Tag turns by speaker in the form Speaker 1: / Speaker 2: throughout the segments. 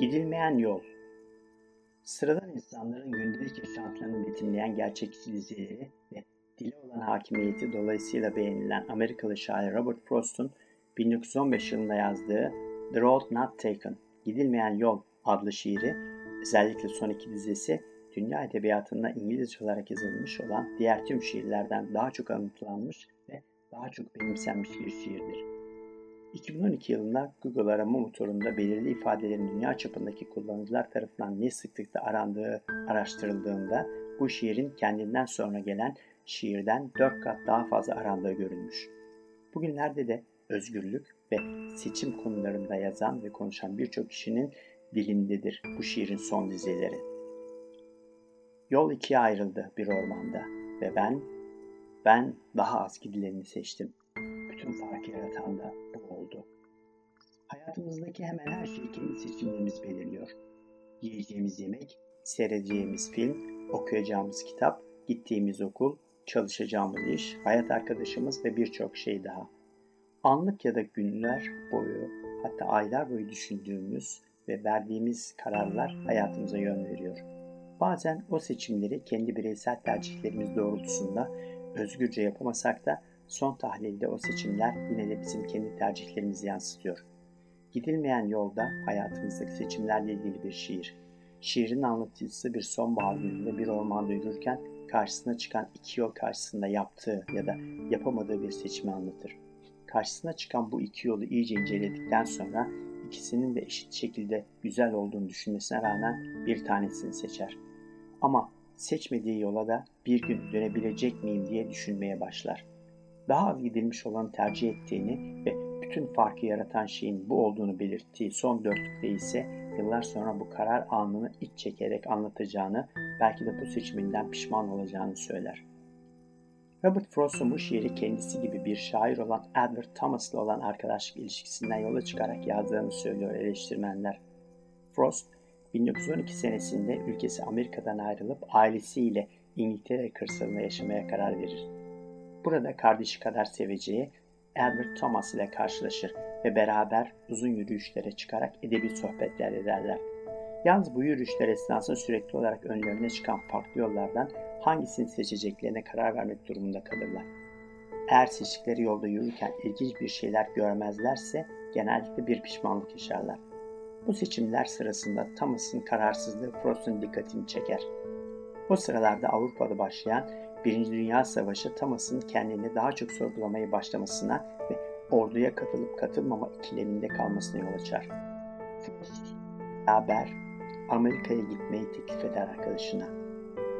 Speaker 1: Gidilmeyen Yol Sıradan insanların gündelik yaşantılarını betimleyen gerçekçi dizileri ve dile olan hakimiyeti dolayısıyla beğenilen Amerikalı şair Robert Frost'un 1915 yılında yazdığı The Road Not Taken, Gidilmeyen Yol adlı şiiri, özellikle son iki dizisi, dünya edebiyatında İngilizce olarak yazılmış olan diğer tüm şiirlerden daha çok anlatılanmış ve daha çok benimsenmiş bir şiirdir. 2012 yılında Google arama motorunda belirli ifadelerin dünya çapındaki kullanıcılar tarafından ne sıklıkta arandığı araştırıldığında bu şiirin kendinden sonra gelen şiirden 4 kat daha fazla arandığı görülmüş. Bugünlerde de özgürlük ve seçim konularında yazan ve konuşan birçok kişinin dilindedir bu şiirin son dizeleri. Yol ikiye ayrıldı bir ormanda ve ben, ben daha az gidileni seçtim bütün farkı yaratan da bu oldu. Hayatımızdaki hemen her şeyi kendi seçimlerimiz belirliyor. Yiyeceğimiz yemek, seyredeceğimiz film, okuyacağımız kitap, gittiğimiz okul, çalışacağımız iş, hayat arkadaşımız ve birçok şey daha. Anlık ya da günler boyu hatta aylar boyu düşündüğümüz ve verdiğimiz kararlar hayatımıza yön veriyor. Bazen o seçimleri kendi bireysel tercihlerimiz doğrultusunda özgürce yapamasak da Son tahlilde o seçimler yine de bizim kendi tercihlerimizi yansıtıyor. Gidilmeyen yolda hayatımızdaki seçimlerle ilgili bir şiir. Şiirin anlatıcısı bir sonbahar gününde bir ormanda yürürken karşısına çıkan iki yol karşısında yaptığı ya da yapamadığı bir seçimi anlatır. Karşısına çıkan bu iki yolu iyice inceledikten sonra ikisinin de eşit şekilde güzel olduğunu düşünmesine rağmen bir tanesini seçer. Ama seçmediği yola da bir gün dönebilecek miyim diye düşünmeye başlar daha az gidilmiş olan tercih ettiğini ve bütün farkı yaratan şeyin bu olduğunu belirttiği son dörtlükte ise yıllar sonra bu karar anını iç çekerek anlatacağını, belki de bu seçiminden pişman olacağını söyler. Robert Frost'un bu şiiri kendisi gibi bir şair olan Edward Thomas'la olan arkadaşlık ilişkisinden yola çıkarak yazdığını söylüyor eleştirmenler. Frost, 1912 senesinde ülkesi Amerika'dan ayrılıp ailesiyle İngiltere kırsalında yaşamaya karar verir. Burada kardeşi kadar seveceği Albert Thomas ile karşılaşır ve beraber uzun yürüyüşlere çıkarak edebi sohbetler ederler. Yalnız bu yürüyüşler esnasında sürekli olarak önlerine çıkan farklı yollardan hangisini seçeceklerine karar vermek durumunda kalırlar. Eğer seçtikleri yolda yürürken ilginç bir şeyler görmezlerse genellikle bir pişmanlık yaşarlar. Bu seçimler sırasında Thomas'ın kararsızlığı Frost'un dikkatini çeker. O sıralarda Avrupa'da başlayan Birinci Dünya Savaşı Thomas'ın kendini daha çok sorgulamaya başlamasına ve orduya katılıp katılmama ikileminde kalmasına yol açar. Faust, beraber Amerika'ya gitmeyi teklif eder arkadaşına.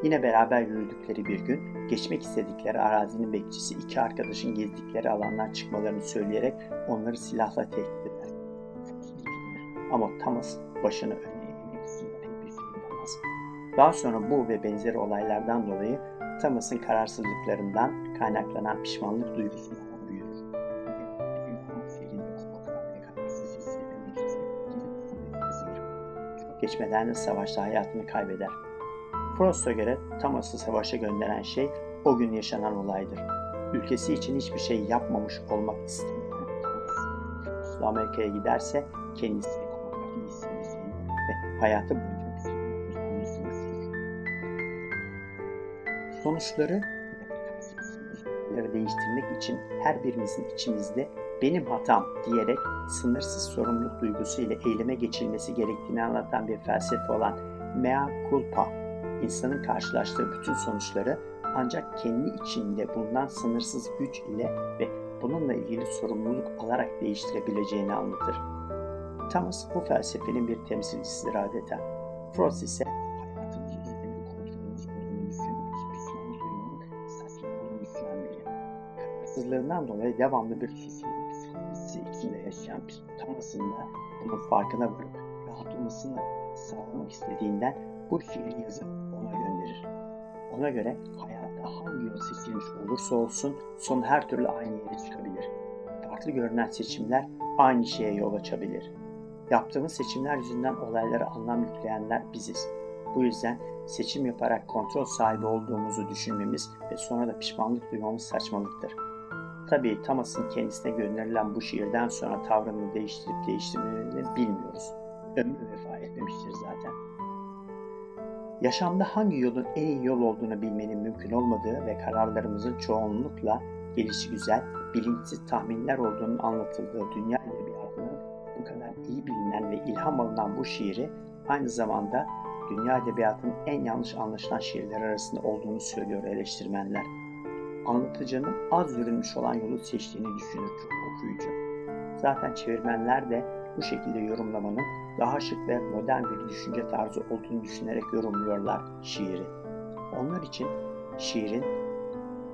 Speaker 1: Yine beraber yürüdükleri bir gün geçmek istedikleri arazinin bekçisi iki arkadaşın gezdikleri alandan çıkmalarını söyleyerek onları silahla tehdit eder. Ama Thomas başını öne eğmek pek bir. Daha sonra bu ve benzeri olaylardan dolayı Thomas'ın kararsızlıklarından kaynaklanan pişmanlık duygusu daha büyür. Savaşta hayatını kaybeder. Frost'a göre Thomas'ı savaşa gönderen şey o gün yaşanan olaydır. Ülkesi için hiçbir şey yapmamış olmak istemeyen Thomas, Amerika'ya giderse istemeyeceğini ve hayatı Sonuçları değiştirmek için her birimizin içimizde benim hatam diyerek sınırsız sorumluluk duygusuyla eyleme geçilmesi gerektiğini anlatan bir felsefe olan mea culpa, insanın karşılaştığı bütün sonuçları ancak kendi içinde bulunan sınırsız güç ile ve bununla ilgili sorumluluk alarak değiştirebileceğini anlatır. Thomas bu felsefenin bir temsilcisidir adeta. Frost ise rahatsızlığından dolayı devamlı bir susuzluk psikolojisi içinde yaşayan Thomas'ın da bunun farkına varıp rahatlamasını sağlamak istediğinden bu şiiri yazıp ona gönderir. Ona göre hayatta hangi yol seçilmiş olursa olsun son her türlü aynı yere çıkabilir. Farklı görünen seçimler aynı şeye yol açabilir. Yaptığımız seçimler yüzünden olaylara anlam yükleyenler biziz. Bu yüzden seçim yaparak kontrol sahibi olduğumuzu düşünmemiz ve sonra da pişmanlık duymamız saçmalıktır. Tabii Thomas'ın kendisine gönderilen bu şiirden sonra tavrını değiştirip değiştirmelerini bilmiyoruz. Ömrü vefa etmemiştir zaten. Yaşamda hangi yolun en iyi yol olduğunu bilmenin mümkün olmadığı ve kararlarımızın çoğunlukla gelişi güzel, bilinçsiz tahminler olduğunun anlatıldığı dünya edebiyatının bu kadar iyi bilinen ve ilham alınan bu şiiri aynı zamanda dünya edebiyatının en yanlış anlaşılan şiirler arasında olduğunu söylüyor eleştirmenler. Anlatıcının az yürünmüş olan yolu seçtiğini düşünür çok okuyucu. Zaten çevirmenler de bu şekilde yorumlamanın daha şık ve modern bir düşünce tarzı olduğunu düşünerek yorumluyorlar şiiri. Onlar için şiirin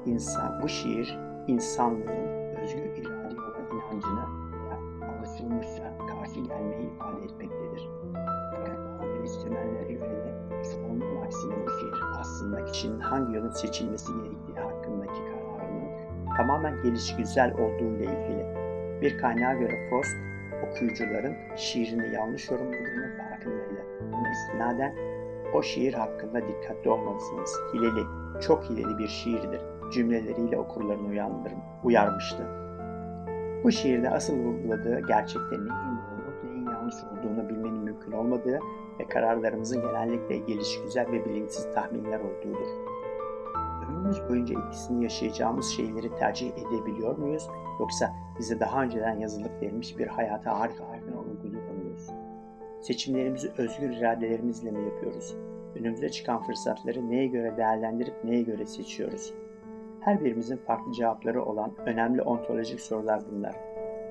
Speaker 1: insan, bu şiir insanlığın özgür irade olan inancını veya alışılmışça karşı gelmeyi ifade etmektedir. Fakat eleştirmenlere göre de aksine bu şiir aslında kişinin hangi yolun seçilmesi gerektiği hakkındaki kararının tamamen gelişi güzel olduğuyla ilgili. Bir kaynağa göre Frost, okuyucuların şiirini yanlış yorumladığını farkındaydı. Buna istinaden o şiir hakkında dikkatli olmalısınız. Hileli, çok hileli bir şiirdir. Cümleleriyle okurlarını uyandırım, uyarmıştı. Bu şiirde asıl vurguladığı gerçekte neyin doğru, neyin yanlış olduğunu bilmenin mümkün olmadığı ve kararlarımızın genellikle gelişigüzel ve bilinçsiz tahminler olduğudur. Ömrümüz boyunca etkisini yaşayacağımız şeyleri tercih edebiliyor muyuz yoksa bize daha önceden yazılıp verilmiş bir hayata harika harfine uyguluyor muyuz? Seçimlerimizi özgür iradelerimizle mi yapıyoruz? Önümüze çıkan fırsatları neye göre değerlendirip neye göre seçiyoruz? Her birimizin farklı cevapları olan önemli ontolojik sorular bunlar.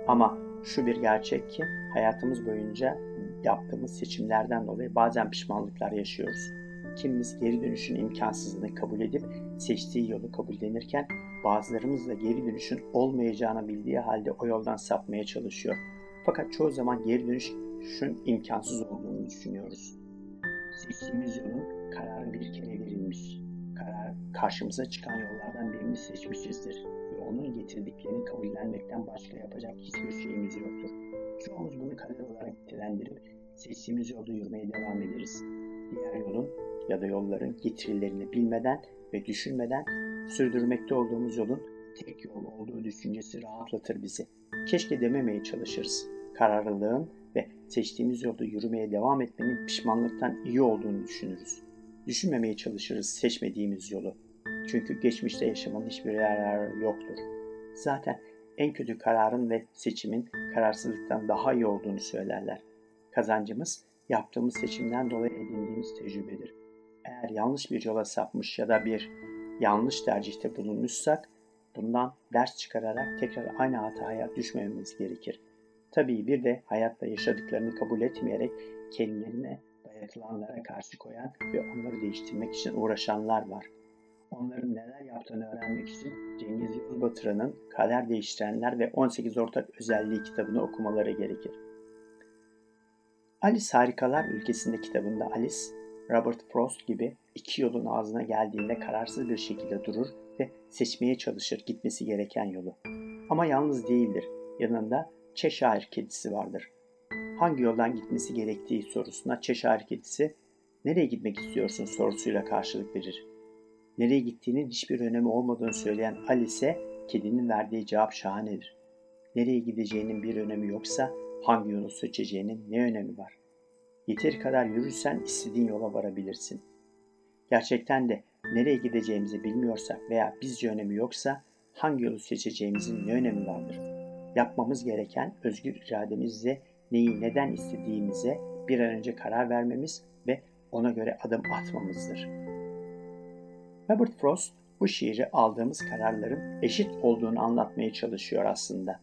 Speaker 1: Ama şu bir gerçek ki hayatımız boyunca yaptığımız seçimlerden dolayı bazen pişmanlıklar yaşıyoruz. Kimimiz geri dönüşün imkansızlığını kabul edip seçtiği yolu kabullenirken bazılarımız da geri dönüşün olmayacağını bildiği halde o yoldan sapmaya çalışıyor. Fakat çoğu zaman geri dönüşün imkansız olduğunu düşünüyoruz. Seçtiğimiz yolun kararı bir kere verilmiş. Karar karşımıza çıkan yollardan birini seçmişizdir ve onun getirdiklerini kabullenmekten başka yapacak hiçbir şeyimiz yoktur. Çoğumuz bunu kader olarak nitelendirip seçtiğimiz yolda yürümeye devam ederiz. Diğer yolun ya da yolların getirilerini bilmeden ve düşünmeden sürdürmekte olduğumuz yolun tek yol olduğu düşüncesi rahatlatır bizi. Keşke dememeye çalışırız. Kararlılığın ve seçtiğimiz yolda yürümeye devam etmenin pişmanlıktan iyi olduğunu düşünürüz. Düşünmemeye çalışırız seçmediğimiz yolu. Çünkü geçmişte yaşamanın hiçbir yararı yoktur. Zaten en kötü kararın ve seçimin kararsızlıktan daha iyi olduğunu söylerler. Kazancımız yaptığımız seçimden dolayı edindiğimiz tecrübedir. Eğer yanlış bir yola sapmış ya da bir yanlış tercihte bulunmuşsak bundan ders çıkararak tekrar aynı hataya düşmememiz gerekir. Tabii bir de hayatta yaşadıklarını kabul etmeyerek kendilerine dayatılanlara karşı koyan ve onları değiştirmek için uğraşanlar var. Onların neler yaptığını öğrenmek için Cengiz Yavuz Batıra'nın Kader Değiştirenler ve 18 Ortak Özelliği kitabını okumaları gerekir. Alice Harikalar Ülkesinde kitabında Alice, Robert Frost gibi iki yolun ağzına geldiğinde kararsız bir şekilde durur ve seçmeye çalışır gitmesi gereken yolu. Ama yalnız değildir. Yanında Cheshire kedisi vardır. Hangi yoldan gitmesi gerektiği sorusuna Cheshire kedisi nereye gitmek istiyorsun sorusuyla karşılık verir. Nereye gittiğinin hiçbir önemi olmadığını söyleyen Alice, kedinin verdiği cevap şahanedir. Nereye gideceğinin bir önemi yoksa hangi yolu seçeceğinin ne önemi var? Yeteri kadar yürürsen istediğin yola varabilirsin. Gerçekten de nereye gideceğimizi bilmiyorsak veya bizce önemi yoksa hangi yolu seçeceğimizin ne önemi vardır? Yapmamız gereken özgür irademizle neyi neden istediğimize bir an önce karar vermemiz ve ona göre adım atmamızdır. Robert Frost bu şiiri aldığımız kararların eşit olduğunu anlatmaya çalışıyor aslında.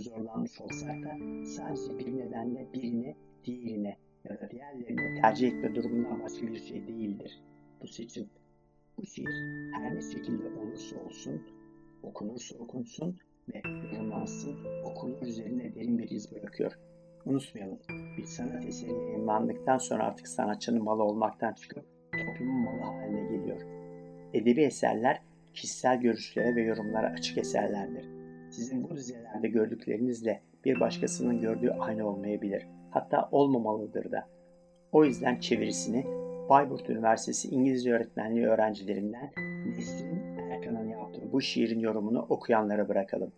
Speaker 1: Zorlanmış olsak da sadece bir nedenle birini diğerine ya da diğerlerini tercih etme durumundan başka bir şey değildir bu seçim. Bu şiir her ne şekilde olursa olsun, okunursa okunsun ve yorumlansın, okurlar üzerine derin bir iz bırakıyor. Unutmayalım, bir sanat eseri yayınlandıktan sonra artık sanatçının malı olmaktan çıkıp toplumun malı haline geliyor. Edebi eserler kişisel görüşlere ve yorumlara açık eserlerdir. Sizin bu dizelerde gördüklerinizle bir başkasının gördüğü aynı olmayabilir. Hatta olmamalıdır da. O yüzden çevirisini Bayburt Üniversitesi İngilizce Öğretmenliği öğrencilerinden Nesrin Erkan'ın yaptığı bu şiirin yorumunu okuyanlara bırakalım.